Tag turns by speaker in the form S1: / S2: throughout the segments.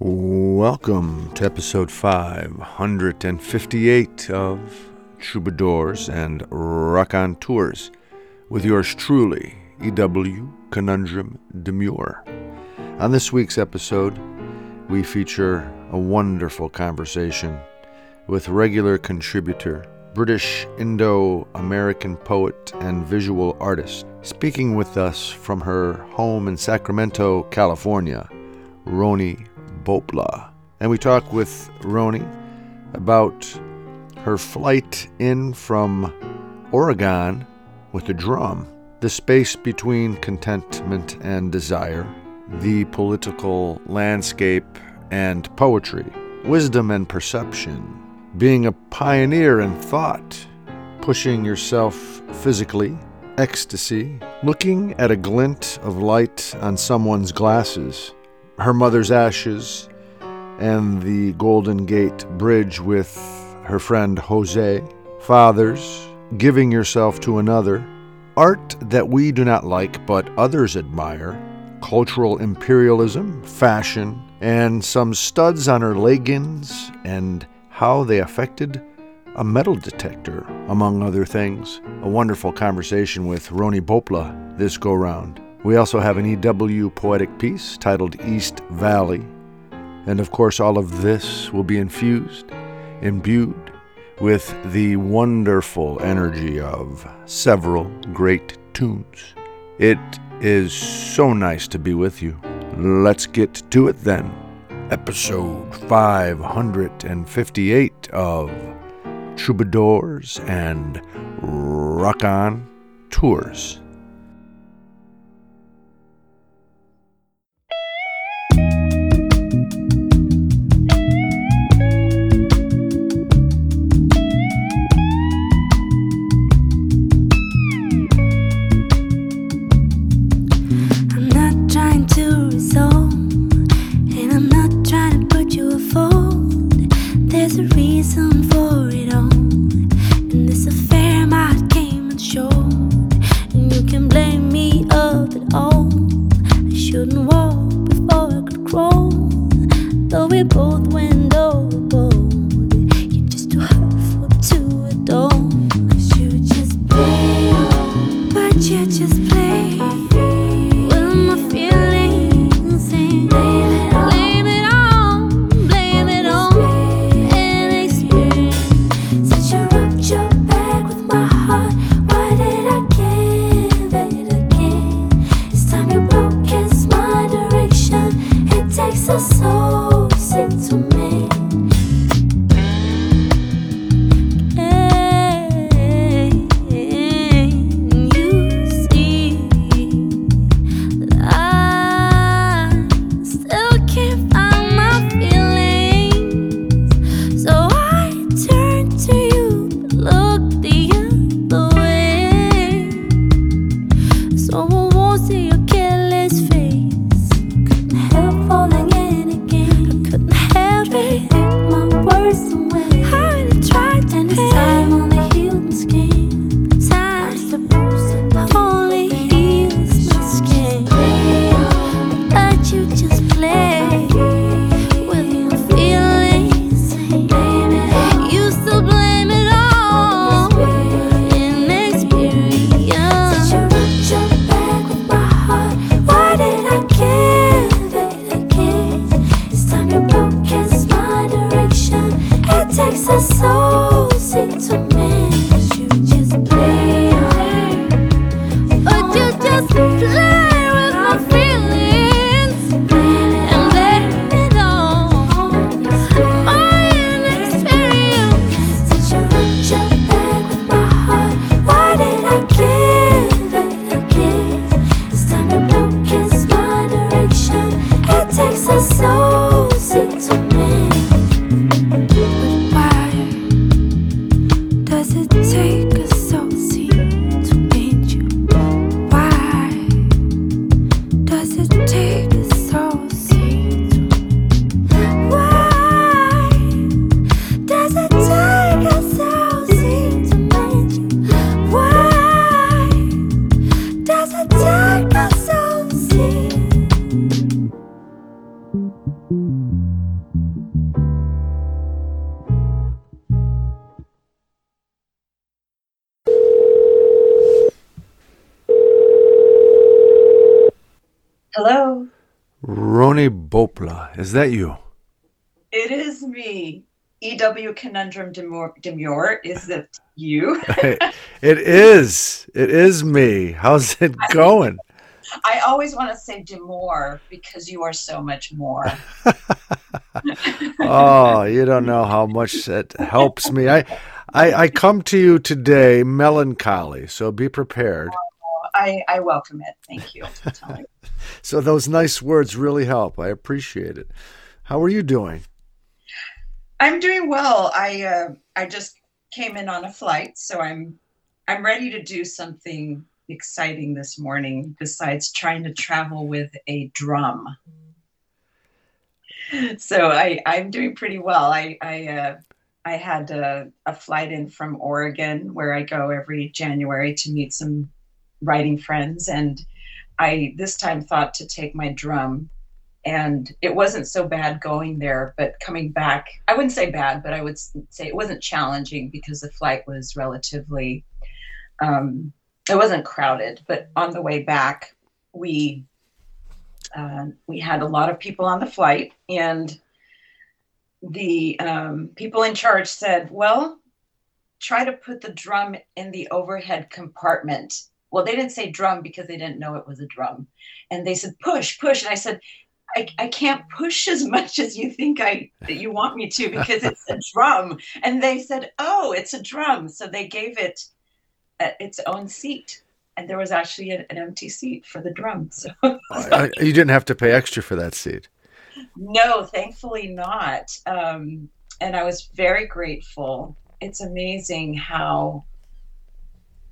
S1: Welcome to episode 558 of Troubadours and Rock on Tours with yours truly, E.W. Conundrum Demure. On this week's episode, we feature a wonderful conversation with regular contributor, British Indo American poet and visual artist, speaking with us from her home in Sacramento, California, Rhony Bhopla. And we talk with Rhony about her flight in from Oregon with a drum, the space between contentment and desire, the political landscape and poetry, wisdom and perception, being a pioneer in thought, pushing yourself physically, ecstasy, looking at a glint of light on someone's glasses, her mother's ashes, and the Golden Gate Bridge with her friend Jose, fathers, giving yourself to another, art that we do not like but others admire, cultural imperialism, fashion, and some studs on her leggings and how they affected a metal detector, among other things. A wonderful conversation with Rhony Bhopla this go round. We also have an EW poetic piece titled East Valley. And of course, all of this will be infused, imbued with the wonderful energy of several great tunes. It is so nice to be with you. Let's get to it then. Episode 558 of Troubadours and Rock On Tours. Is that you?
S2: It is me. EW Conundrum Demure. Demure. Is it you?
S1: it is. It is me. How's it going?
S2: I always want to say Demore because you are so much more.
S1: oh, you don't know how much that helps me. I, I, I come to you today melancholy, so be prepared.
S2: I, I welcome it. Thank you.
S1: so those nice words really help. I appreciate it. How are you doing?
S2: I'm doing well. I uh, I just came in on a flight, so I'm I'm ready to do something exciting this morning besides trying to travel with a drum. So I I'm doing pretty well. I I uh, I had a, a flight in from Oregon where I go every January to meet some writing friends, and I this time thought to take my drum. And it wasn't so bad going there but coming back i wouldn't say bad but i would say it wasn't challenging because the flight was relatively um, it wasn't crowded. But on the way back we uh, we had a lot of people on the flight and the um, people in charge said well try to put the drum in the overhead compartment well they didn't say drum because they didn't know it was a drum and they said push push and i said I, I can't push as much as you think I that you want me to because it's a drum. And they said, "Oh, it's a drum." So they gave it a, its own seat, and there was actually an, an empty seat for the drum. So
S1: I, you didn't have to pay extra for that seat.
S2: No, thankfully not. Um, and I was very grateful. It's amazing how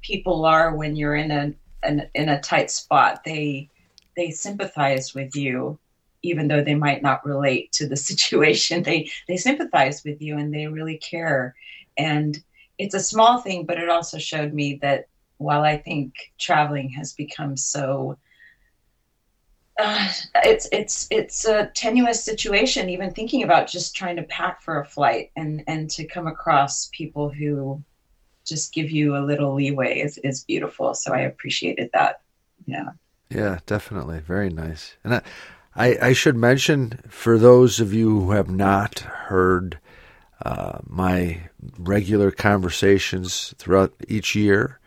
S2: people are when you're in a an, in a tight spot. They they sympathize with you even though they might not relate to the situation they they sympathize with you and they really care and it's a small thing but it also showed me that while i think traveling has become so uh, it's it's it's a tenuous situation even thinking about just trying to pack for a flight and and to come across people who just give you a little leeway is, is beautiful. So i appreciated that. Yeah.
S1: Yeah definitely. Very nice. And I, I, I should mention for those of you who have not heard uh, my regular conversations throughout each year,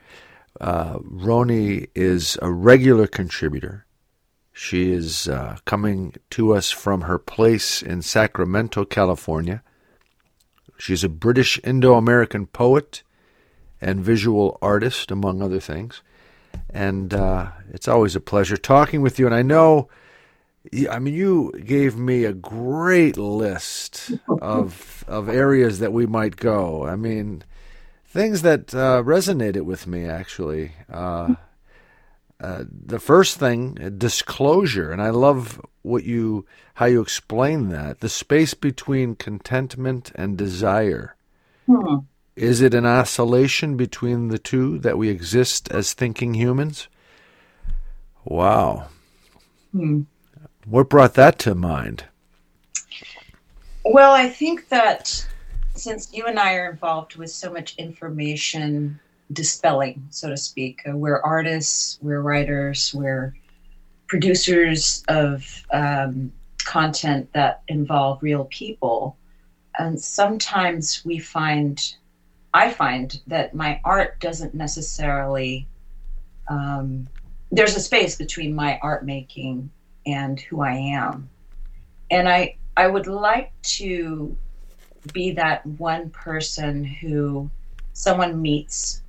S1: uh, Rhony is a regular contributor. She is uh, coming to us from her place in Sacramento, California. She's a British Indo American poet and visual artist, among other things. And uh, it's always a pleasure talking with you. And I know I mean, you gave me a great list of of areas that we might go. I mean, things that uh, resonated with me actually. Uh, uh, the first thing, disclosure, and I love what you how you explain that the space between contentment and desire. Hmm. Is it an oscillation between the two that we exist as thinking humans? Wow. Hmm. What brought that to mind?
S2: Well, I think that since you and I are involved with so much information dispelling, so to speak, uh, we're artists, we're writers, we're producers of um, content that involve real people. And sometimes we find, I find that my art doesn't necessarily, um, there's a space between my art making and who I am. And I I would like to be that one person who someone meets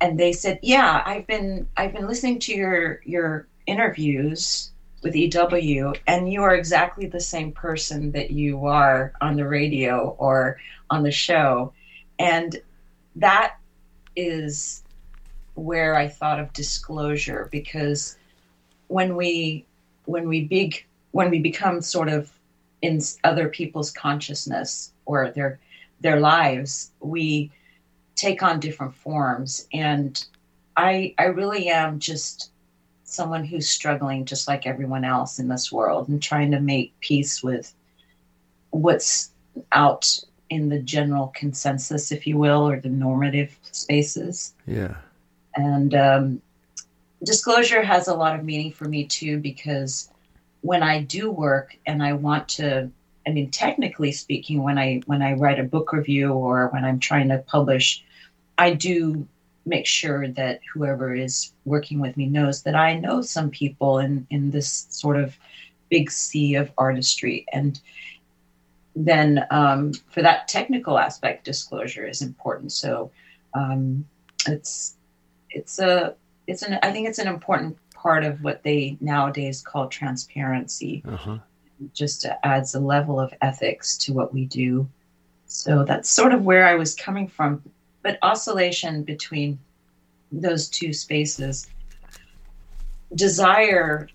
S2: and they said, "Yeah, I've been I've been listening to your your interviews with EW and you are exactly the same person that you are on the radio or on the show." And that is where I thought of disclosure because when we when we big when we become sort of in other people's consciousness or their their lives, we take on different forms. And I I really am just someone who's struggling just like everyone else in this world and trying to make peace with what's out in the general consensus, if you will, or the normative spaces.
S1: Yeah.
S2: And um, disclosure has a lot of meaning for me too because when I do work and I want to, I mean, technically speaking, when I when I write a book review or when I'm trying to publish, I do make sure that whoever is working with me knows that I know some people in in this sort of big sea of artistry and then um, for that technical aspect disclosure is important. So um, it's it's a it's an i think it's an important part of what they nowadays call transparency. Uh-huh. just adds a level of ethics to what we do. So that's sort of where i was coming from. But oscillation between those two spaces desire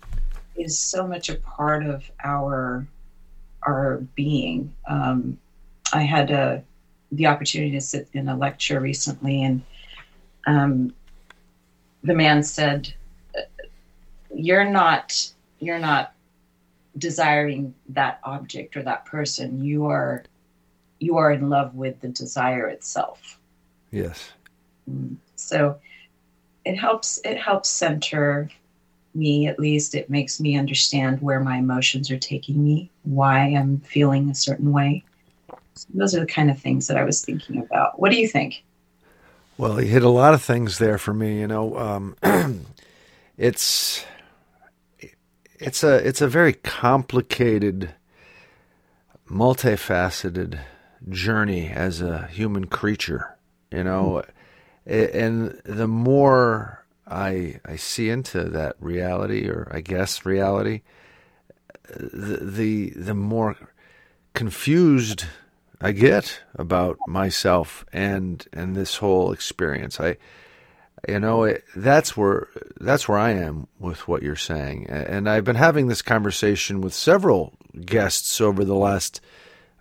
S2: is so much a part of our our being um, i had a the opportunity to sit in a lecture recently, and um, the man said, "You're not you're not desiring that object or that person. You are you are in love with the desire itself."
S1: Yes.
S2: Mm. So it helps it helps center me at least it makes me understand where my emotions are taking me why i'm feeling a certain way those are the kind of things that I was thinking about. What do you think?
S1: Well, you hit a lot of things there for me. You know, um, it's it's a it's a very complicated, multifaceted journey as a human creature. You know, mm-hmm. and the more I I see into that reality, or I guess reality, the the, the more confused I get about myself and and this whole experience. I you know it, that's where that's where I am with what you're saying, and I've been having this conversation with several guests over the last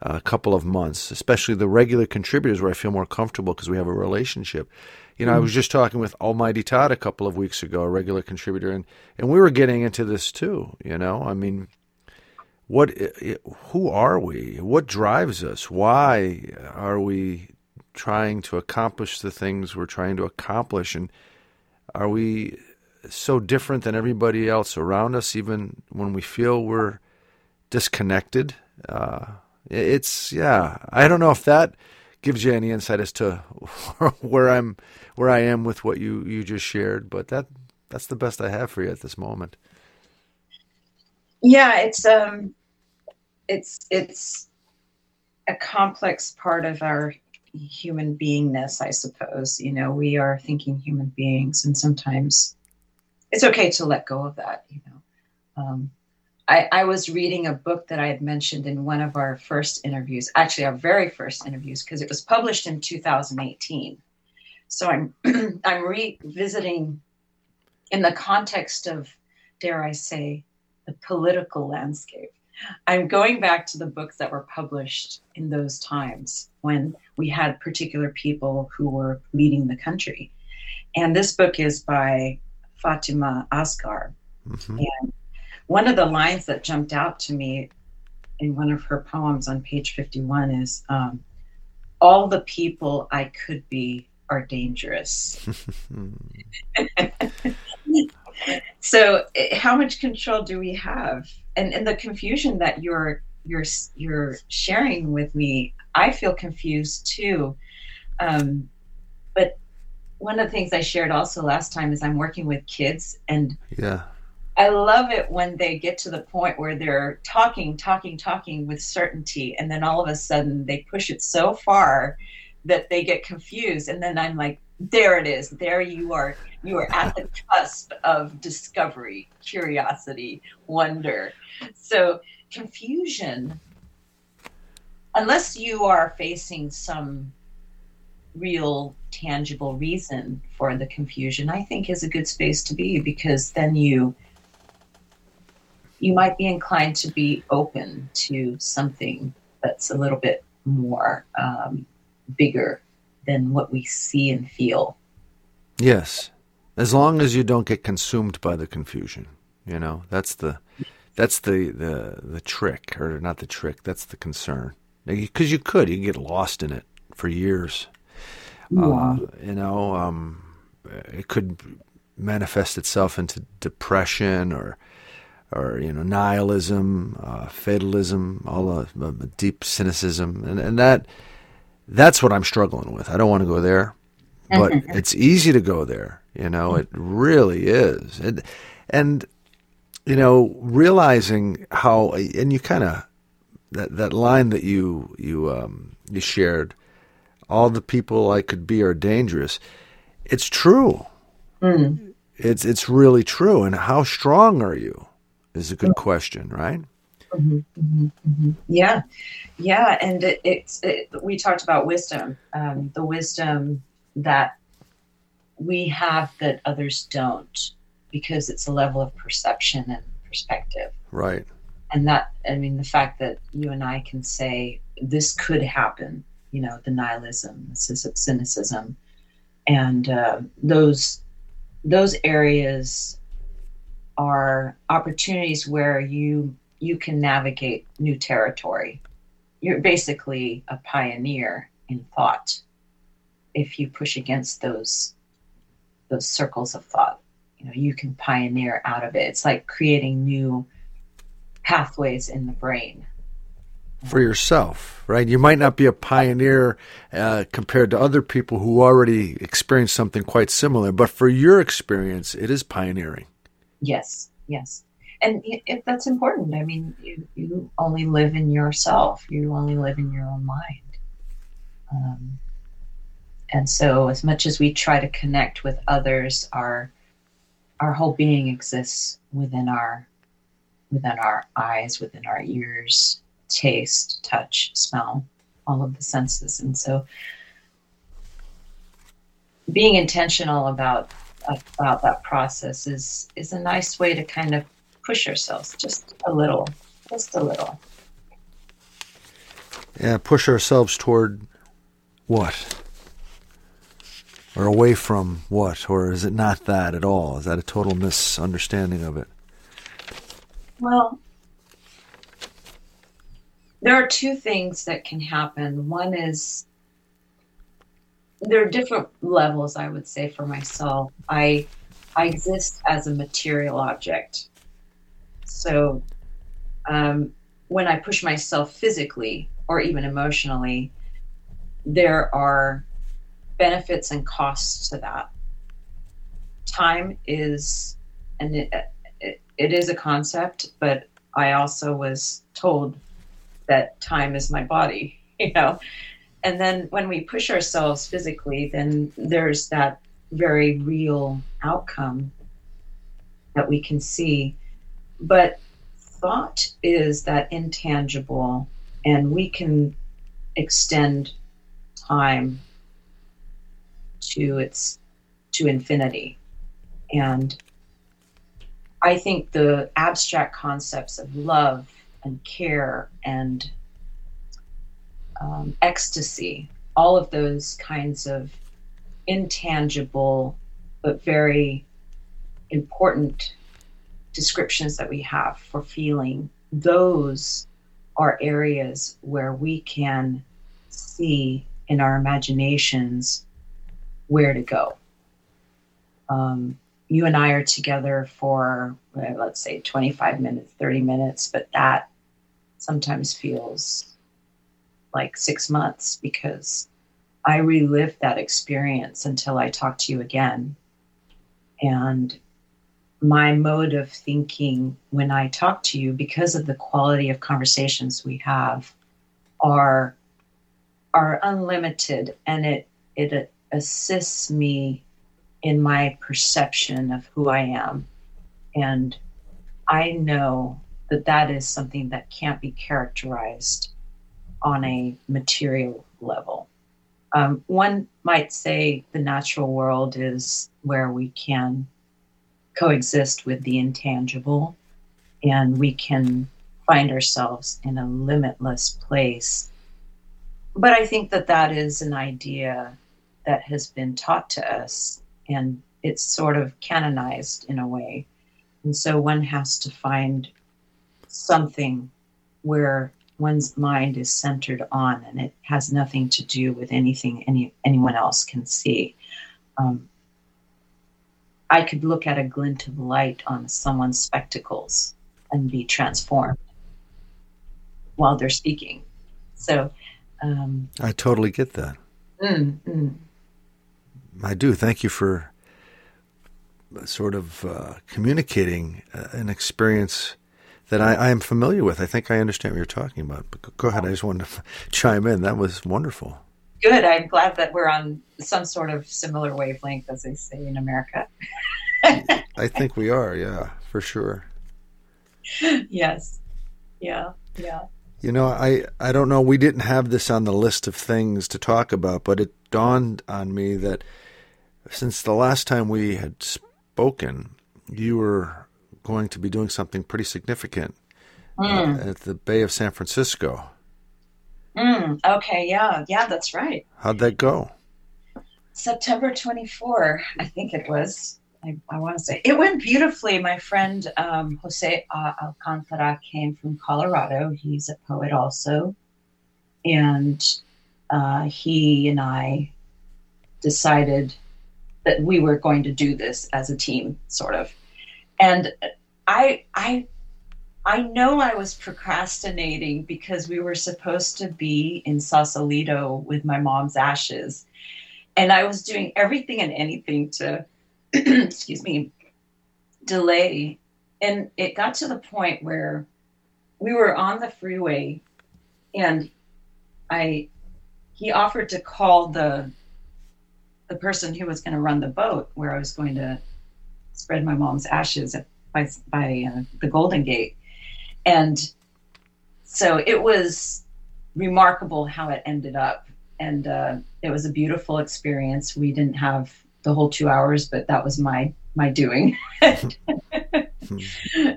S1: uh, couple of months, especially the regular contributors, where I feel more comfortable because we have a relationship. You know, mm I was just talking with Almighty Todd a couple of weeks ago, a regular contributor, and and we were getting into this too. You know, I mean what who are we? What drives us? Why are we trying to accomplish the things we're trying to accomplish? And are we so different than everybody else around us even when we feel we're disconnected? Uh, it's yeah i don't know if that gives you any insight as to where i'm where i am with what you you just shared but that that's the best i have for you at this moment
S2: yeah, it's um, it's it's a complex part of our human beingness, I suppose. You know, we are thinking human beings, and sometimes it's okay to let go of that. You know, um, I, I was reading a book that I had mentioned in one of our first interviews, actually our very first interviews, because it was published in 2018. So I'm I'm revisiting in the context of, dare I say, the political landscape. I'm going back to the books that were published in those times when we had particular people who were leading the country. And this book is by Fatimah Asghar. Mm-hmm. And one of the lines that jumped out to me in one of her poems on page 51 is um, All the people I could be are dangerous. so eh, how much control do we have? And and the confusion that you're you're you're sharing with me i feel confused too. Um, but one of the things i shared also last time is i'm working with kids and
S1: yeah
S2: i love it when they get to the point where they're talking talking talking with certainty and then all of a sudden they push it so far that they get confused and then i'm like there it is. There you are. You are at the cusp of discovery curiosity wonder. So confusion unless you are facing some real tangible reason for the confusion i think is a good space to be because then you you might be inclined to be open to something that's a little bit more um, bigger than what we see and feel.
S1: Yes. As long as you don't get consumed by the confusion, you know, that's the that's the the the trick or not the trick, that's the concern. Because you could, you get lost in it for years. Yeah. Uh, you know, um, it could manifest itself into depression or or you know nihilism, uh, fatalism, all the uh, deep cynicism, and and that that's what I'm struggling with. I don't want to go there, but it's easy to go there. You know, it really is. And and you know, realizing how and you kind of that that line that you you um, you shared, all the people I could be are dangerous. It's true.
S2: Mm.
S1: It's it's really true. And how strong are you? Is a good question, right?
S2: Mhm, mhm, mhm. Yeah, yeah, and it, it's it, we talked about wisdom, um, the wisdom that we have that others don't, because it's a level of perception and perspective,
S1: Right.
S2: and that I mean the fact that you and I can say this could happen, you know, the nihilism, the cynicism, and uh, those those areas are opportunities where you you can navigate new territory. You're basically a pioneer in thought if you push against those those circles of thought. You know, you can pioneer out of it. It's like creating new pathways in the brain.
S1: for yourself, right? You might not be a pioneer uh, compared to other people who already experienced something quite similar, but for your experience, it is pioneering.
S2: Yes, yes. And if that's important, I mean, you, you only live in yourself. You only live in your own mind. Um, and so, as much as we try to connect with others, our our whole being exists within our within our eyes, within our ears, taste, touch, smell, all of the senses. And so, being intentional about about that process is is a nice way to kind of push ourselves just a little, just a little.
S1: Yeah, push ourselves toward what? Or away from what? Or is it not that at all? Is that a total misunderstanding of it?
S2: Well, there are two things that can happen. One is there are different levels, I would say, for myself. I I exist as a material object. So um, when I push myself physically or even emotionally, there are benefits and costs to that. Time is, and it, it, it is a concept, but I also was told that time is my body, you know. And then when we push ourselves physically, then there's that very real outcome that we can see. But thought is that intangible, and we can extend time to its to infinity. And I think the abstract concepts of love and care and um, ecstasy, all of those kinds of intangible but very important descriptions that we have for feeling, those are areas where we can see in our imaginations where to go. Um, you and I are together for, let's say, 25 minutes, 30 minutes, but that sometimes feels like six months because I relive that experience until I talk to you again. And my mode of thinking when I talk to you, because of the quality of conversations we have, are are unlimited, and it it assists me in my perception of who I am, and I know that that is something that can't be characterized on a material level. Um, one might say the natural world is where we can coexist with the intangible and we can find ourselves in a limitless place. But I think that that is an idea that has been taught to us and it's sort of canonized in a way. And so one has to find something where one's mind is centered on and it has nothing to do with anything any anyone else can see. Um, I could look at a glint of light on someone's spectacles and be transformed while they're speaking. So, um,
S1: I totally get that.
S2: mm, mm.
S1: I do. Thank you for sort of uh, communicating uh, an experience that I, I, am familiar with. I think I understand what you're talking about. But go ahead. I just wanted to chime in. That was wonderful.
S2: Good. I'm glad that we're on some sort of similar wavelength, as they say in America.
S1: I think we are. Yeah, for sure.
S2: Yes. Yeah. Yeah.
S1: You know, I, I don't know. We didn't have this on the list of things to talk about, but it dawned on me that since the last time we had spoken, you were going to be doing something pretty significant mm. uh, at the Bay of San Francisco.
S2: Mm, okay, yeah, yeah, that's right.
S1: How'd that go?
S2: September 24, I think it was. I, I want to say it went beautifully. My friend um, Jose Alcantara came from Colorado. He's a poet also. And uh, he and I decided that we were going to do this as a team, sort of. And I, I, I know I was procrastinating because we were supposed to be in Sausalito with my mom's ashes, and I was doing everything and anything to, excuse me, delay. And it got to the point where we were on the freeway, and I, he offered to call the the person who was going to run the boat where I was going to spread my mom's ashes at, by, by uh, the Golden Gate. And so it was remarkable how it ended up. And uh, it was a beautiful experience. We didn't have the whole two hours, but that was my my doing.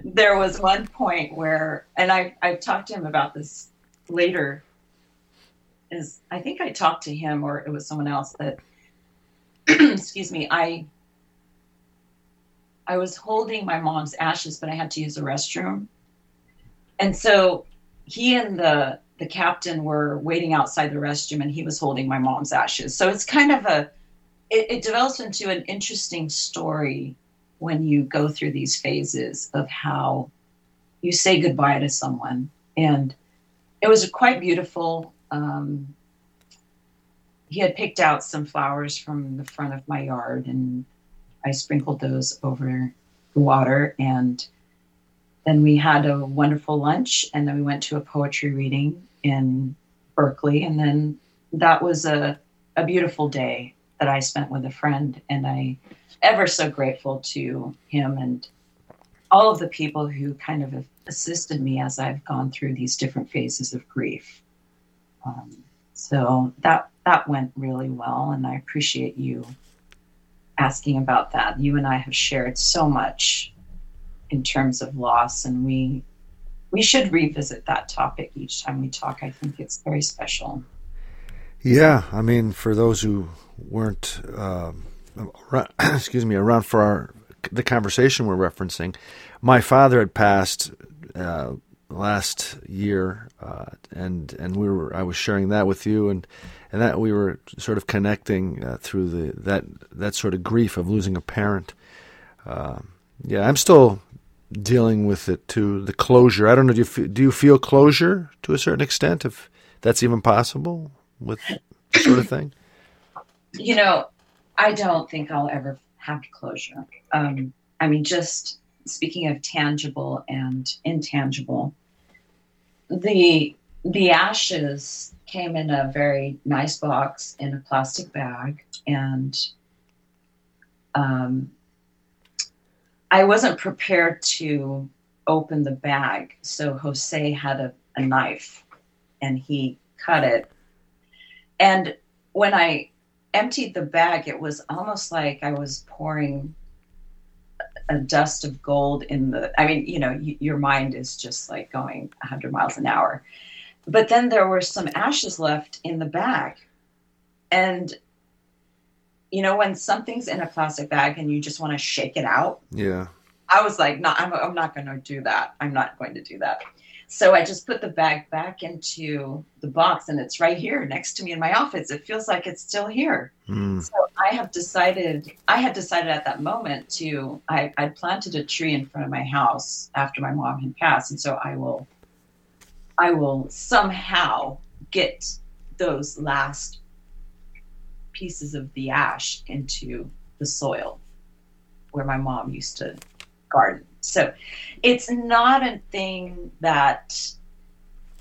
S2: there was one point where, and I I talked to him about this later. Is I think I talked to him or it was someone else that excuse me, I I was holding my mom's ashes, but I had to use the restroom. And so he and the the captain were waiting outside the restroom and he was holding my mom's ashes. So it's kind of a it, it develops into an interesting story when you go through these phases of how you say goodbye to someone. And it was quite beautiful. Um, he had picked out some flowers from the front of my yard and I sprinkled those over the water and then we had a wonderful lunch and then we went to a poetry reading in Berkeley and then that was a, a beautiful day that I spent with a friend and I ever so grateful to him and all of the people who kind of assisted me as I've gone through these different phases of grief. Um, so that that went really well, and I appreciate you asking about that. You and I have shared so much in terms of loss, and we we should revisit that topic each time we talk. I think it's very special.
S1: Yeah, I mean, for those who weren't, uh, excuse me, around for our the conversation we're referencing, my father had passed uh, last year, uh, and and we were I was sharing that with you, and and that we were sort of connecting uh, through the that that sort of grief of losing a parent. Uh, yeah, I'm still dealing with it too. The closure. I don't know. Do you feel, do you feel closure to a certain extent, if that's even possible with this sort of thing?
S2: You know, I don't think I'll ever have closure. Um, I mean, just speaking of tangible and intangible, the the ashes came in a very nice box in a plastic bag, and um, I wasn't prepared to open the bag. So Jose had a, a knife, and he cut it. And when I emptied the bag, it was almost like I was pouring a dust of gold in the i mean you know y- your mind is just like going 100 miles an hour but then there were some ashes left in the bag and you know when something's in a plastic bag and you just want to shake it out
S1: yeah
S2: i was like no i'm, I'm not going to do that i'm not going to do that so I just put the bag back into the box and it's right here next to me in my office. It feels like it's still here.
S1: Mm.
S2: So I have decided, I had decided at that moment to, I, I planted a tree in front of my house after my mom had passed. And so I will, I will somehow get those last pieces of the ash into the soil where my mom used to garden. So it's not a thing that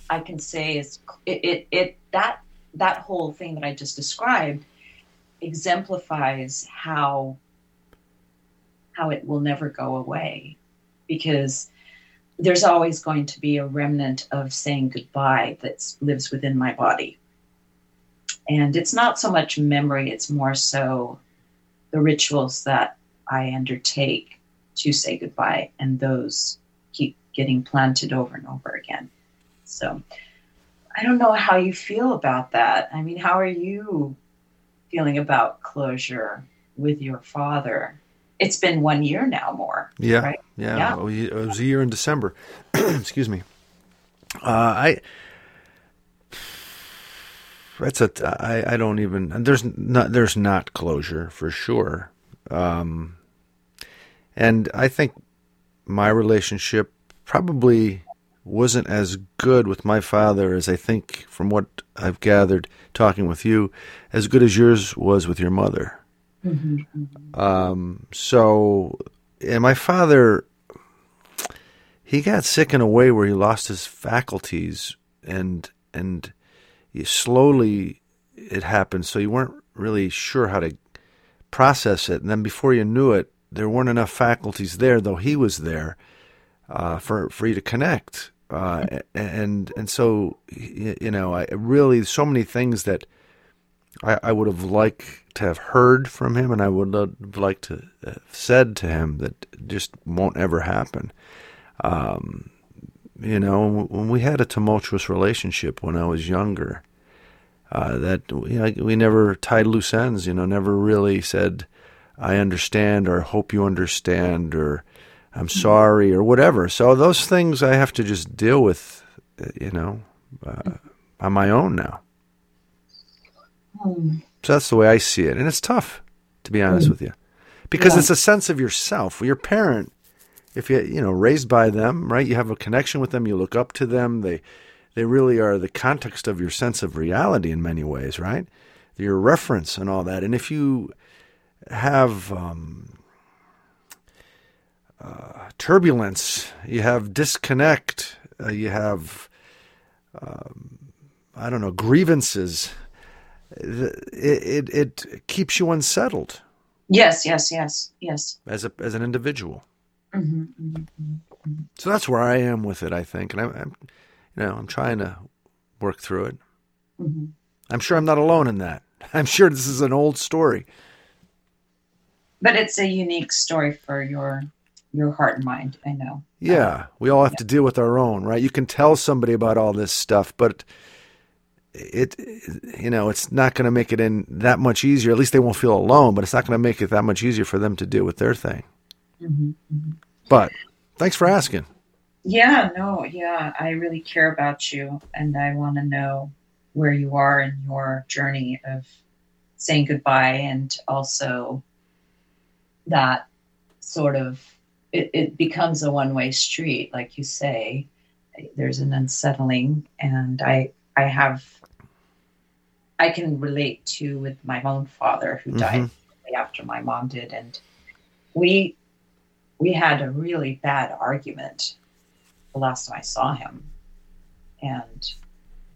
S2: I can say is it, it, it that that whole thing that I just described exemplifies how how it will never go away because there's always going to be a remnant of saying goodbye that lives within my body. And it's not so much memory, it's more so the rituals that I undertake to say goodbye, and those keep getting planted over and over again. So I don't know how you feel about that. I mean, how are you feeling about closure with your father? It's been one year now, more.
S1: Yeah,
S2: Right?
S1: yeah.
S2: Yeah.
S1: Well, It was a year in December. Excuse me. Uh, I. That's a. I. I don't even. There's not. There's not closure for sure. Um, and I think my relationship probably wasn't as good with my father as I think, from what I've gathered talking with you, as good as yours was with your mother. Um, so, and my father, he got sick in a way where he lost his faculties, and and slowly it happened. So you weren't really sure how to process it, and then before you knew it, there weren't enough faculties there, though he was there, uh, for for you to connect. Uh, and and so you know, I really so many things that I, I would have liked to have heard from him, and I would have liked to have said to him that just won't ever happen. Um, you know, when we had a tumultuous relationship when I was younger, uh, that you know, we never tied loose ends. You know, never really said, "I understand" or "Hope you understand" or "I'm sorry" or whatever. So those things I have to just deal with, uh, you know, uh, on my own now. So that's the way I see it, and it's tough, to be honest with you, because
S2: Yeah.
S1: it's a sense of yourself. Your parent, if you you know raised by them, right? You have a connection with them. You look up to them. They they really are the context of your sense of reality in many ways, right? Your reference and all that. And if you have um, uh, turbulence, you have disconnect, uh, you have um, I don't know grievances. It, it it keeps you unsettled
S2: Yes, yes, yes, yes.
S1: as a as an individual.
S2: hmm hmm
S1: So that's where I am with it, I think, and I'm, I'm you know, I'm trying to work through it.
S2: hmm
S1: I'm sure I'm not alone in that. I'm sure this is an old story.
S2: But it's a unique story for your your heart and mind. I know.
S1: Yeah, we all have to deal with our own, right? You can tell somebody about all this stuff, but it, you know, it's not going to make it in that much easier. At least they won't feel alone, but it's not going to make it that much easier for them to deal with their thing.
S2: hmm
S1: But thanks for asking.
S2: Yeah, no, yeah. I really care about you, and I want to know where you are in your journey of saying goodbye, and also that sort of it, it becomes a one way street, like you say. There's an unsettling, and I I have I can relate to with my own father who died
S1: Mhm.
S2: after my mom did, and we we had a really bad argument the last time I saw him, and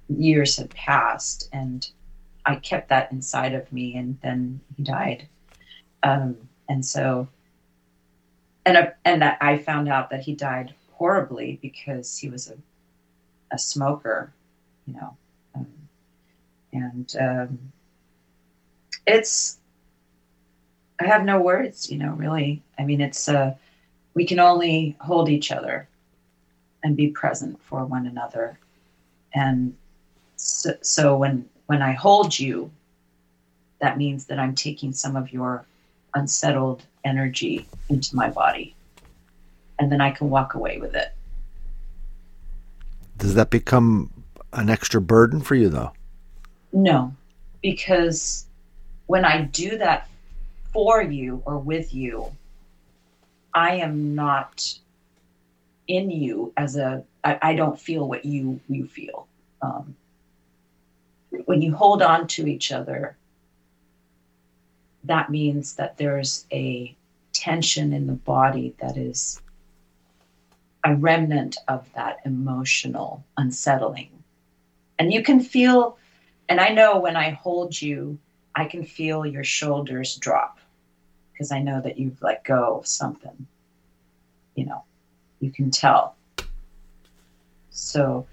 S2: years had passed, and I kept that inside of me, and then he died, um, and so, and I, and I I found out that he died horribly because he was a a smoker, you know, and um, it's I have no words, you know, really. I mean, it's uh, we can only hold each other and be present for one another, and so, so when when I hold you, that means that I'm taking some of your unsettled energy into my body, and then I can walk away with it.
S1: Does that become an extra burden for you, though?
S2: No, because when I do that for you or with you, I am not in you as a. I, I don't feel what you you feel. Um, when you hold on to each other, that means that there's a tension in the body that is a remnant of that emotional unsettling. And you can feel, and I know when I hold you, I can feel your shoulders drop because I know that you've let go of something. You know, you can tell. So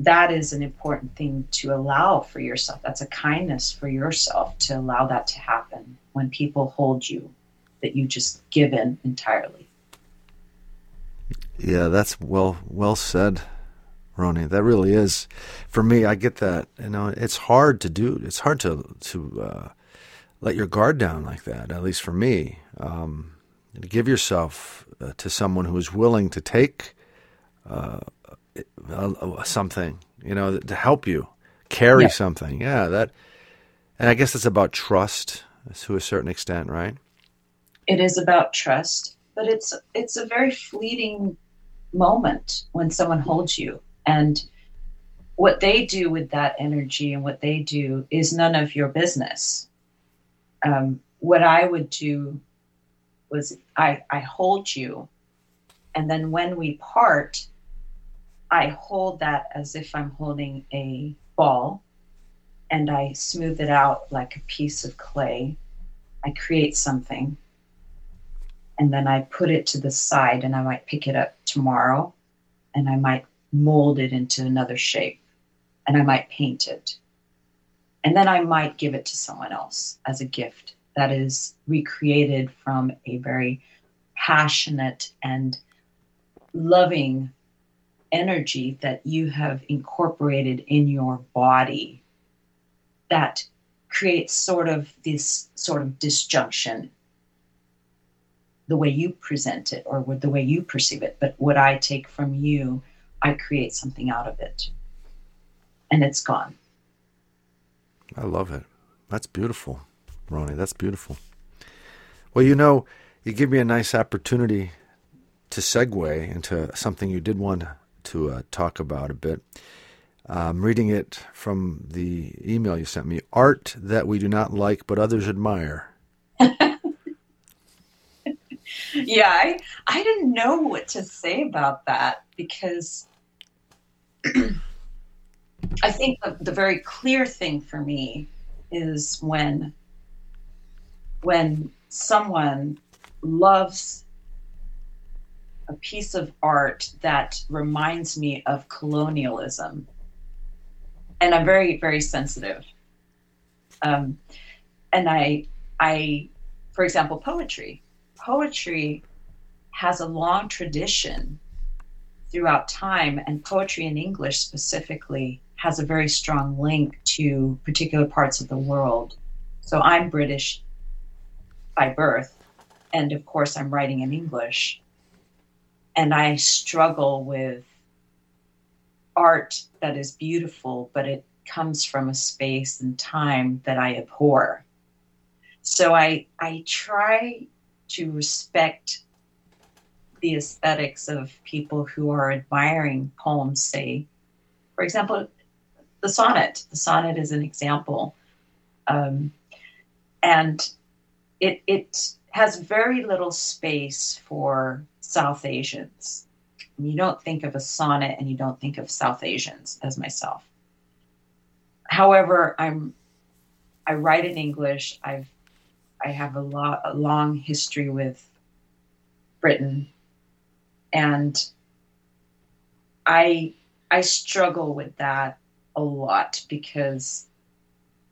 S2: that is an important thing to allow for yourself. That's a kindness for yourself to allow that to happen when people hold you, that you just give in entirely.
S1: Yeah, that's well well said, Rhony. That really is. For me, I get that. You know, it's hard to do. It's hard to to uh, let your guard down like that. At least for me, um, to give yourself uh, to someone who is willing to take uh, something, you know, to help you carry yeah. something. Yeah, that. And I guess it's about trust to a certain extent, right?
S2: It is about trust, but it's it's a very fleeting moment when someone holds you and what they do with that energy and what they do is none of your business. Um, what I would do was I, I hold you, and then when we part, I hold that as if I'm holding a ball and I smooth it out like a piece of clay. I create something and then I put it to the side and I might pick it up tomorrow and I might mold it into another shape and I might paint it. And then I might give it to someone else as a gift that is recreated from a very passionate and loving energy that you have incorporated in your body that creates sort of this sort of disjunction the way you present it or with the way you perceive it but what i take from you i create something out of it and it's gone
S1: i love it that's beautiful Rhony. that's beautiful well you know you give me a nice opportunity to segue into something you did want to uh, talk about a bit. I'm reading it from the email you sent me. Art that we do not like but others admire.
S2: yeah, I, I didn't know what to say about that because I think the, the very clear thing for me is when when someone loves a piece of art that reminds me of colonialism. And I'm very, very sensitive. Um, and I, I, for example, poetry. Poetry has a long tradition throughout time, and poetry in English specifically has a very strong link to particular parts of the world. So I'm British by birth, and of course, I'm writing in English and I struggle with art that is beautiful, but it comes from a space and time that I abhor. So I I try to respect the aesthetics of people who are admiring poems, say, for example, the sonnet. The sonnet is an example. Um, and it it has very little space for South Asians. You don't think of a sonnet and you don't think of South Asians as myself. However, I'm I write in English. I've I have a lot a long history with Britain and I I struggle with that a lot because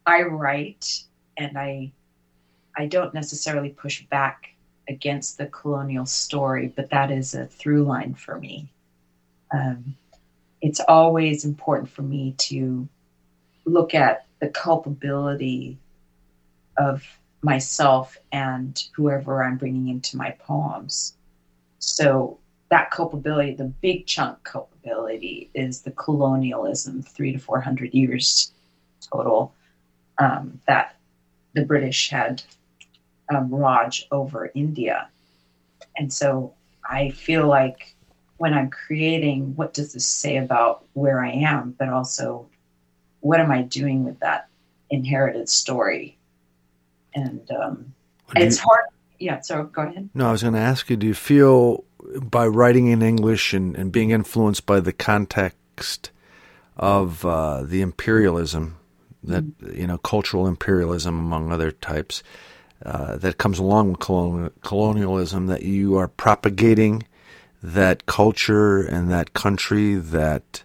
S2: I write and I I don't necessarily push back against the colonial story, but that is a through line for me. Um, it's always important for me to look at the culpability of myself and whoever I'm bringing into my poems. So that culpability, the big chunk culpability, is the colonialism, three to four hundred years total, um, that the British had um, Raj over India. And so I feel like when I'm creating, what does this say about where I am, but also what am I doing with that inherited story? And um, it's hard. Yeah, so go ahead.
S1: No, I was going to ask you do you feel by writing in English and, and being influenced by the context of uh, the imperialism that mm-hmm. you know cultural imperialism among other types uh, that comes along with colonial, colonialism that you are propagating that culture and that country that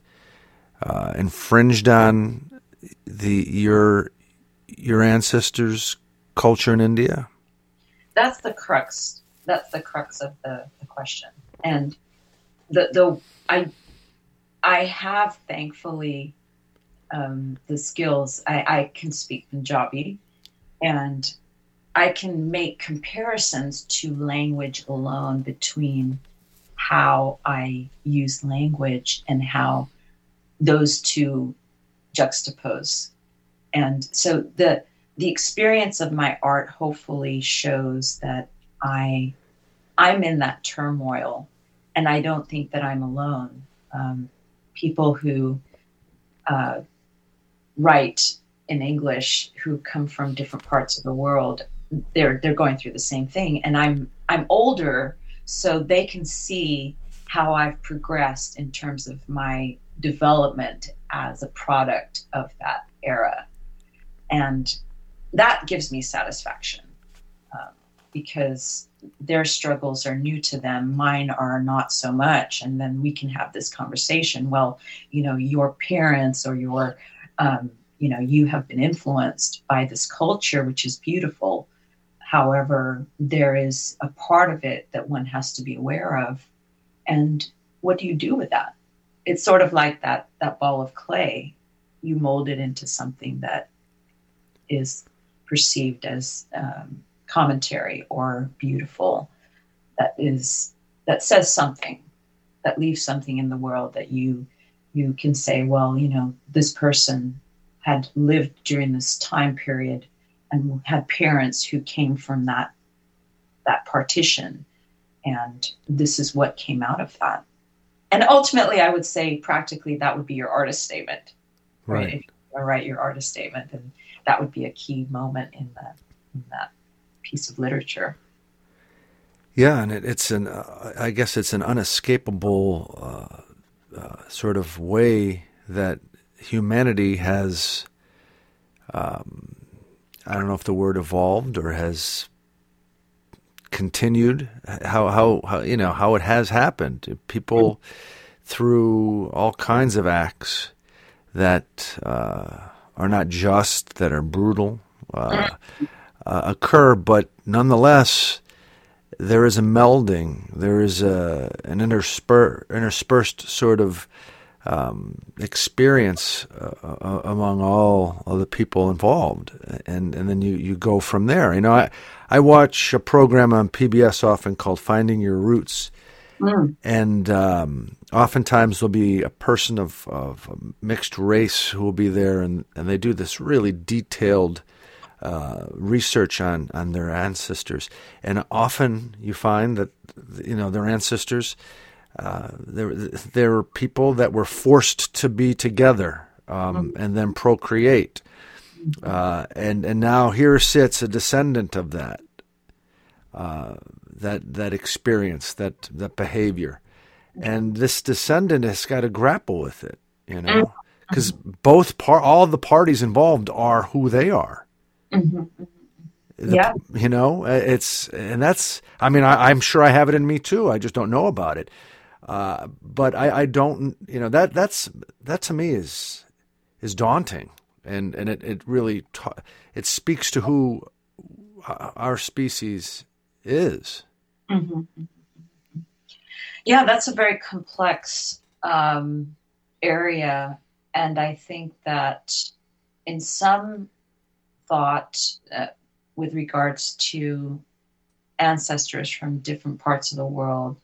S1: uh, infringed on the your your ancestors' culture in India?
S2: That's the crux. That's the crux of the, the question. And the the I I have thankfully um, the skills. I, I can speak Punjabi, and I can make comparisons to language alone between how I use language and how those two juxtapose. And so the the experience of my art hopefully shows that I I'm in that turmoil, and I don't think that I'm alone. Um, people who uh, write in English who come from different parts of the world they're they're going through the same thing and i'm i'm older so they can see how i've progressed in terms of my development as a product of that era and that gives me satisfaction um, because their struggles are new to them mine are not so much and then we can have this conversation well you know your parents or your um, you know you have been influenced by this culture which is beautiful However, there is a part of it that one has to be aware of. And what do you do with that? It's sort of like that, that ball of clay. You mold it into something that is perceived as um, commentary or beautiful, that is that says something, that leaves something in the world that you you can say, well, you know, this person had lived during this time period and had parents who came from that that partition and this is what came out of that. And ultimately i would say practically that would be your artist statement.
S1: Right, right. if
S2: you write your artist statement and that would be a key moment in that in that piece of literature
S1: yeah and it, it's an uh, i guess it's an unescapable uh, uh, sort of way that humanity has um, I don't know if the word evolved or has continued. How how, how you know how it has happened. People through all kinds of acts that uh, are not just, that are brutal, uh, uh, occur, but nonetheless, there is a melding. There is a an interspur- interspersed sort of um, experience uh, uh, among all of the people involved, and and then you, you go from there. You know, I I watch a program on PBS often called Finding Your Roots, mm. and um, oftentimes there'll be a person of of mixed race who will be there, and and they do this really detailed. Uh, research on, on their ancestors, and often you find that you know their ancestors uh, there, there were people that were forced to be together um, mm-hmm. and then procreate. Uh, and and now here sits a descendant of that, uh, that that experience, that that behavior, and this descendant has got to grapple with it, you know, because mm-hmm. both part, all the parties involved are who they are. Mm-hmm. The,
S2: yeah,
S1: you know, it's and that's. I mean, I, I'm sure I have it in me too. I just don't know about it. Uh, but I, I, don't, you know, that that's that to me is is daunting, and and it it really ta- it speaks to who our species is. Mm-hmm.
S2: Yeah, that's a very complex um, area, and I think that in some thought uh, with regards to ancestors from different parts of the world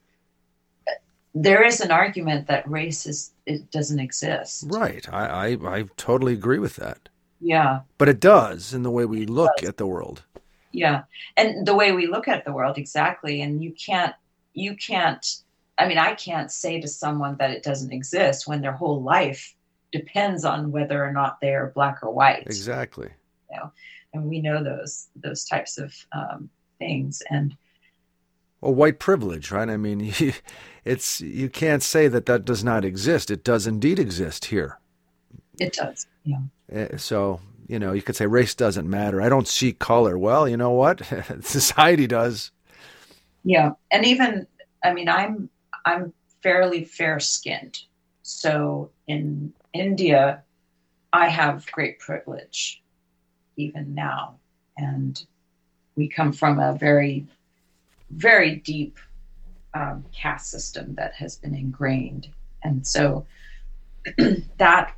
S2: there is an argument that race is it doesn't exist.
S1: Right. I, I, I totally agree with that.
S2: Yeah.
S1: But it does in the way we look at the world.
S2: Yeah. And the way we look at the world exactly and you can't you can't I mean I can't say to someone that it doesn't exist when their whole life depends on whether or not they're black or white.
S1: Exactly.
S2: You know, and we know those those types of um, things and
S1: well, white privilege, right? I mean, it's you can't say that that does not exist. It does indeed exist here.
S2: It does. Yeah.
S1: Eh, so you know, you could say race doesn't matter. I don't see color. Well, you know what? Society does.
S2: Yeah, and even I mean, I'm I'm fairly fair skinned, so in India, I have great privilege, even now, and we come from a very very deep um, caste system that has been ingrained, and so that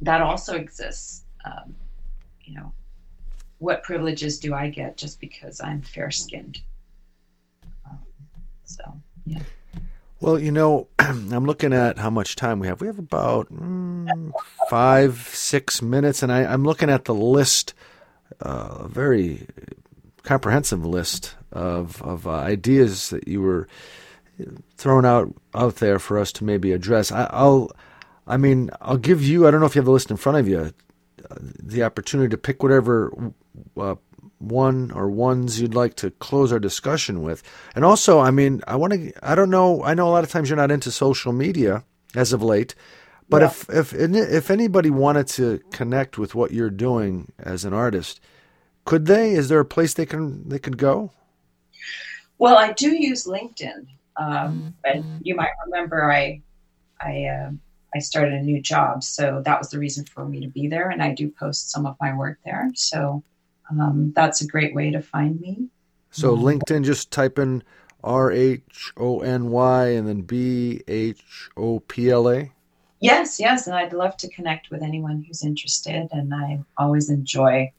S2: that also exists. Um, you know, what privileges do I get just because I'm fair skinned? Um, so yeah.
S1: Well, you know, I'm looking at how much time we have. We have about mm, five, six minutes, and I, am looking at the list, uh, a very comprehensive list of of uh, ideas that you were throwing out out there for us to maybe address. I, will I mean, I'll give you. I don't know if you have the list in front of you. The opportunity to pick whatever uh, one or ones you'd like to close our discussion with. And also, I mean, I want to. I don't know. I know a lot of times you're not into social media as of late. But yeah. if if if anybody wanted to connect with what you're doing as an artist, could they? Is there a place they can they could go?
S2: Well, I do use LinkedIn, um, and you might remember I I uh, I started a new job, so that was the reason for me to be there, and I do post some of my work there. So um, that's a great way to find me.
S1: So LinkedIn, just type in R H O N Y and then B H O P L A.
S2: Yes, yes, and I'd love to connect with anyone who's interested, and I always enjoy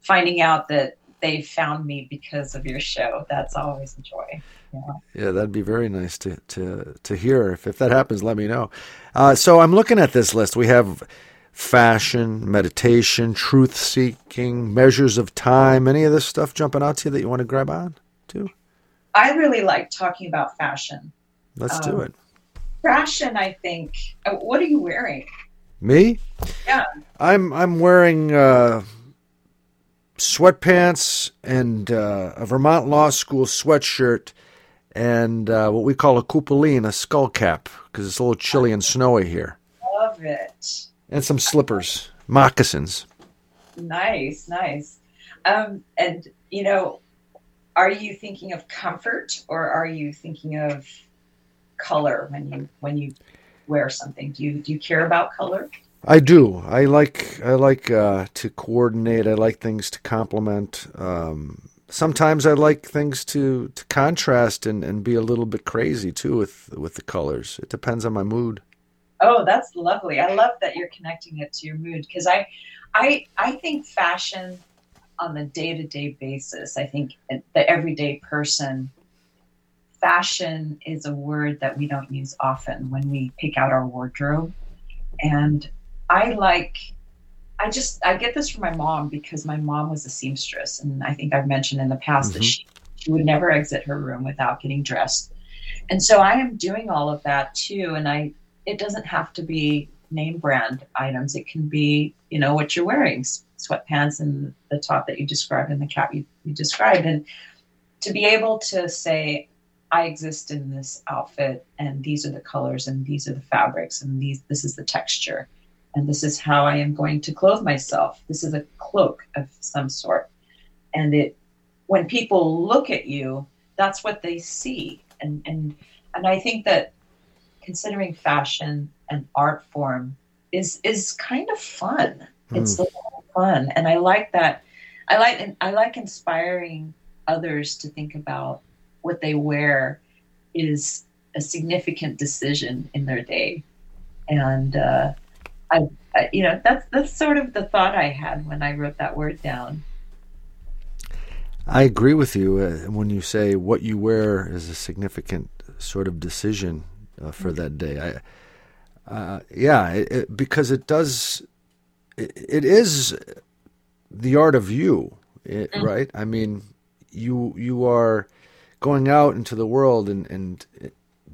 S2: finding out that they found me because of your show. That's always a joy. Yeah.
S1: yeah, that'd be very nice to to to hear. If if that happens, let me know. Uh, so I'm looking at this list. We have fashion, meditation, truth seeking, measures of time. Any of this stuff jumping out to you that you want to grab on to?
S2: I really like talking about fashion.
S1: Let's um, do it.
S2: Fashion, I think. Uh, what are you wearing?
S1: Me?
S2: Yeah.
S1: I'm I'm wearing. Uh, sweatpants and uh, a Vermont Law School sweatshirt and uh, what we call a cupoline, a skull cap, because it's a little chilly and snowy here.
S2: Love it.
S1: And some slippers, moccasins.
S2: Nice, nice. Um, and you know, are you thinking of comfort or are you thinking of color when you when you wear something? Do you do you care about color?
S1: I do. I like I like uh, to coordinate. I like things to complement. Um, sometimes I like things to, to contrast and, and be a little bit crazy too with with the colors. It depends on my mood.
S2: Oh, that's lovely. I love that you're connecting it to your mood because I, I I think fashion on the day to day basis. I think the everyday person. Fashion is a word that we don't use often when we pick out our wardrobe, and I like I just I get this from my mom because my mom was a seamstress, and I think I've mentioned in the past mm-hmm. that she she would never exit her room without getting dressed, and so I am doing all of that too. And I it doesn't have to be name brand items; it can be you know what you're wearing, sweatpants and the top that you described and the cap you, you described, and to be able to say I exist in this outfit, and these are the colors, and these are the fabrics, and these this is the texture and this is how I am going to clothe myself. This is a cloak of some sort. And it when people look at you, that's what they see. And and and I think that considering fashion an art form is is kind of fun. Mm. It's a lot of fun. And I like that I like I like inspiring others to think about what they wear is a significant decision in their day. And uh, I, I, you know, that's that's sort of the thought I had when I wrote that word down.
S1: I agree with you uh, when you say what you wear is a significant sort of decision uh, for that day. I, uh, yeah, it, it, because it does. It, it is the art of you, it, mm. right? I mean, you you are going out into the world, and and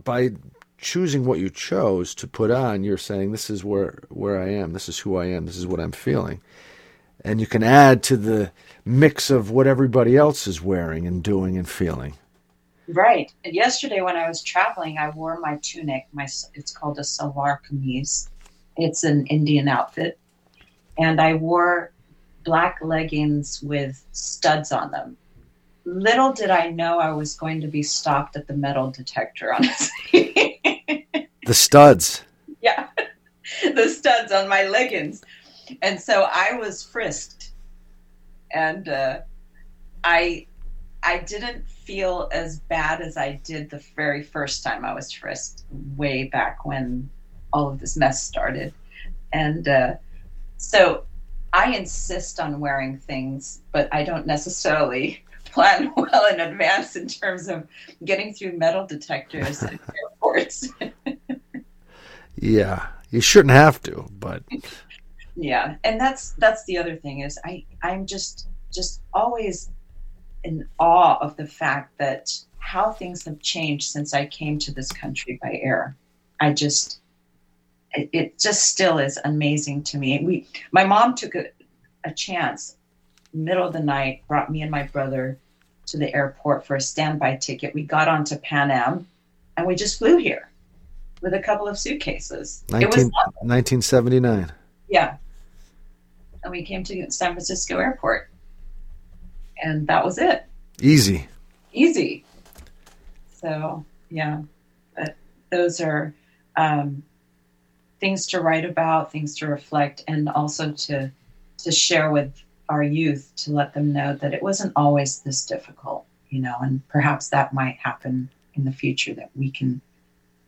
S1: by choosing what you chose to put on, you're saying, "This is where where I am. This is who I am. This is what I'm feeling." And you can add to the mix of what everybody else is wearing and doing and feeling.
S2: Right. And yesterday when I was traveling, I wore my tunic. My it's called a salwar kameez. It's an Indian outfit, and I wore black leggings with studs on them. Little did I know I was going to be stopped at the metal detector on
S1: the studs.
S2: Yeah, the studs on my leggings, and so I was frisked, and uh, I I didn't feel as bad as I did the very first time I was frisked, way back when all of this mess started. And uh, so I insist on wearing things, but I don't necessarily plan well in advance in terms of getting through metal detectors at airports.
S1: Yeah, you shouldn't have to, but
S2: yeah, and that's that's the other thing is I I'm just just always in awe of the fact that how things have changed since I came to this country by air. I just, it, it just still is amazing to me. We, my mom took a, a chance, middle of the night, brought me and my brother to the airport for a standby ticket. We got onto Pan Am, and we just flew here with a couple of suitcases.
S1: 19, it was 1979.
S2: Yeah, and we came to San Francisco Airport and that was it.
S1: Easy.
S2: Easy. So yeah, but those are um, things to write about, things to reflect, and also to to share with our youth to let them know that it wasn't always this difficult, you know, and perhaps that might happen in the future that we can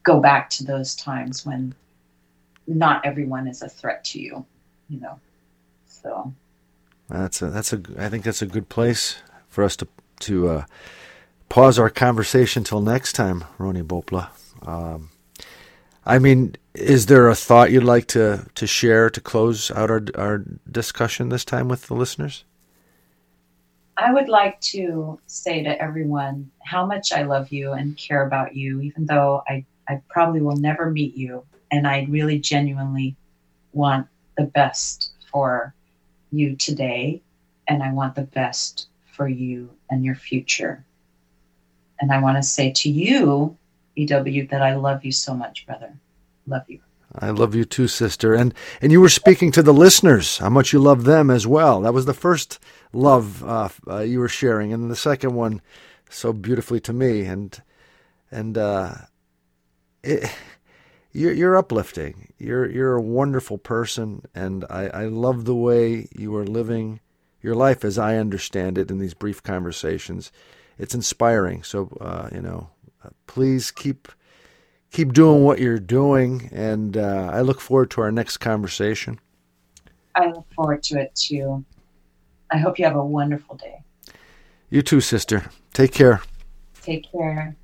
S2: go back to those times when not everyone is a threat to you, you know. So
S1: that's a that's a I think that's a good place for us to to uh, pause our conversation till next time, Rhony Bhopla. Um, I mean, is there a thought you'd like to to share to close out our our discussion this time with the listeners?
S2: I would like to say to everyone how much I love you and care about you, even though I, I probably will never meet you. And I really genuinely want the best for you today, and I want the best for you and your future. And I want to say to you, EW, that I love you so much, brother. Love you.
S1: I love you too, sister. And and you were speaking to the listeners how much you love them as well. That was the first love uh, uh, you were sharing, and the second one so beautifully to me. And and uh, it, you're, you're uplifting. You're you're a wonderful person, and I, I love the way you are living your life as I understand it in these brief conversations. It's inspiring. So uh, you know, uh, please keep keep doing what you're doing, and uh, I look forward to our next conversation.
S2: I look forward to it too. I hope you have a wonderful day.
S1: You too, sister. Take care.
S2: Take care.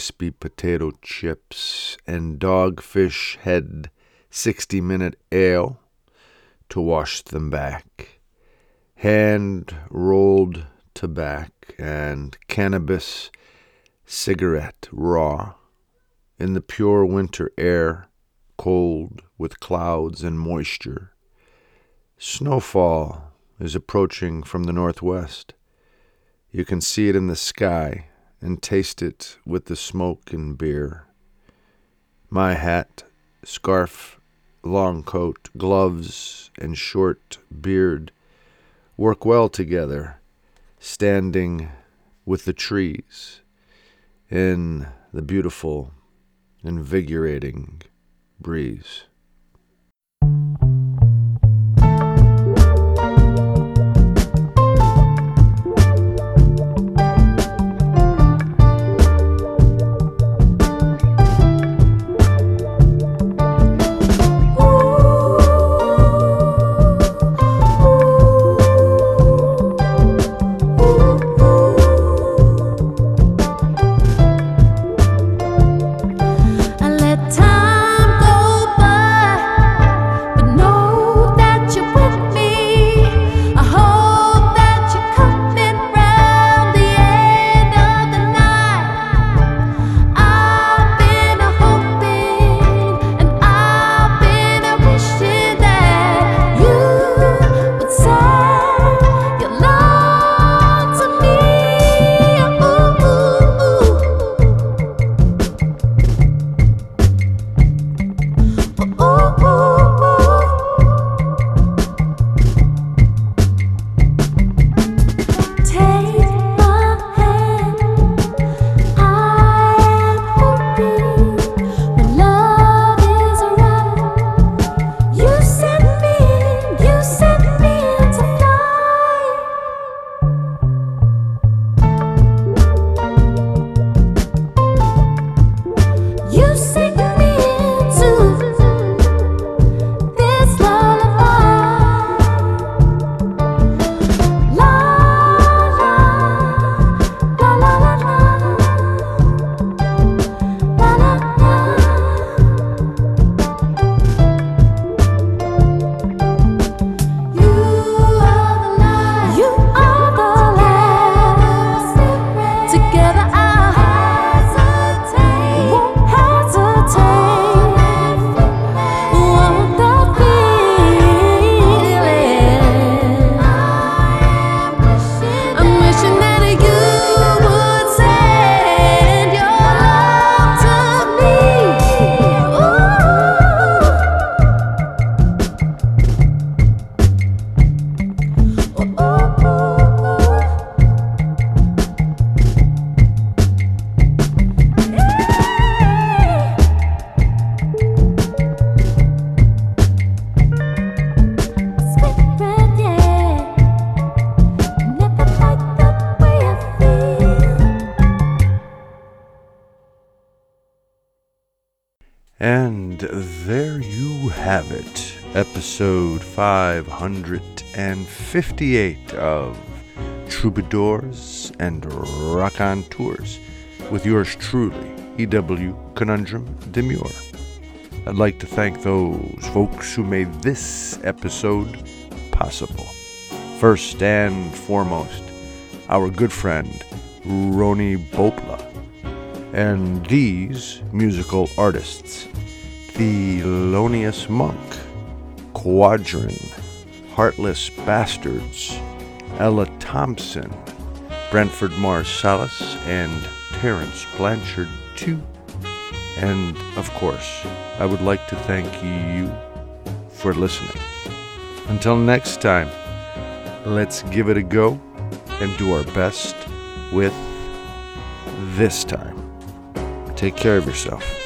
S1: Crispy potato chips and dogfish head 60 minute ale to wash them back. Hand rolled tobacco and cannabis cigarette raw in the pure winter air, cold with clouds and moisture. Snowfall is approaching from the northwest. You can see it in the sky and taste it with the smoke and beer. My hat, scarf, long coat, gloves, and short beard work well together, standing with the trees in the beautiful, invigorating breeze. Episode 558 of Troubadours and Raconteurs, with yours truly, E.W. Conundrum Demure. I'd like to thank those folks who made this episode possible. First and foremost, our good friend, Rhony Bhopla, and these musical artists Thelonious Monk, Quadron, Heartless Bastards, Ella Thompson, Branford Marsalis, and Terence Blanchard, too. And of course, I would like to thank you for listening. Until next time, let's give it a go and do our best with this time. Take care of yourself.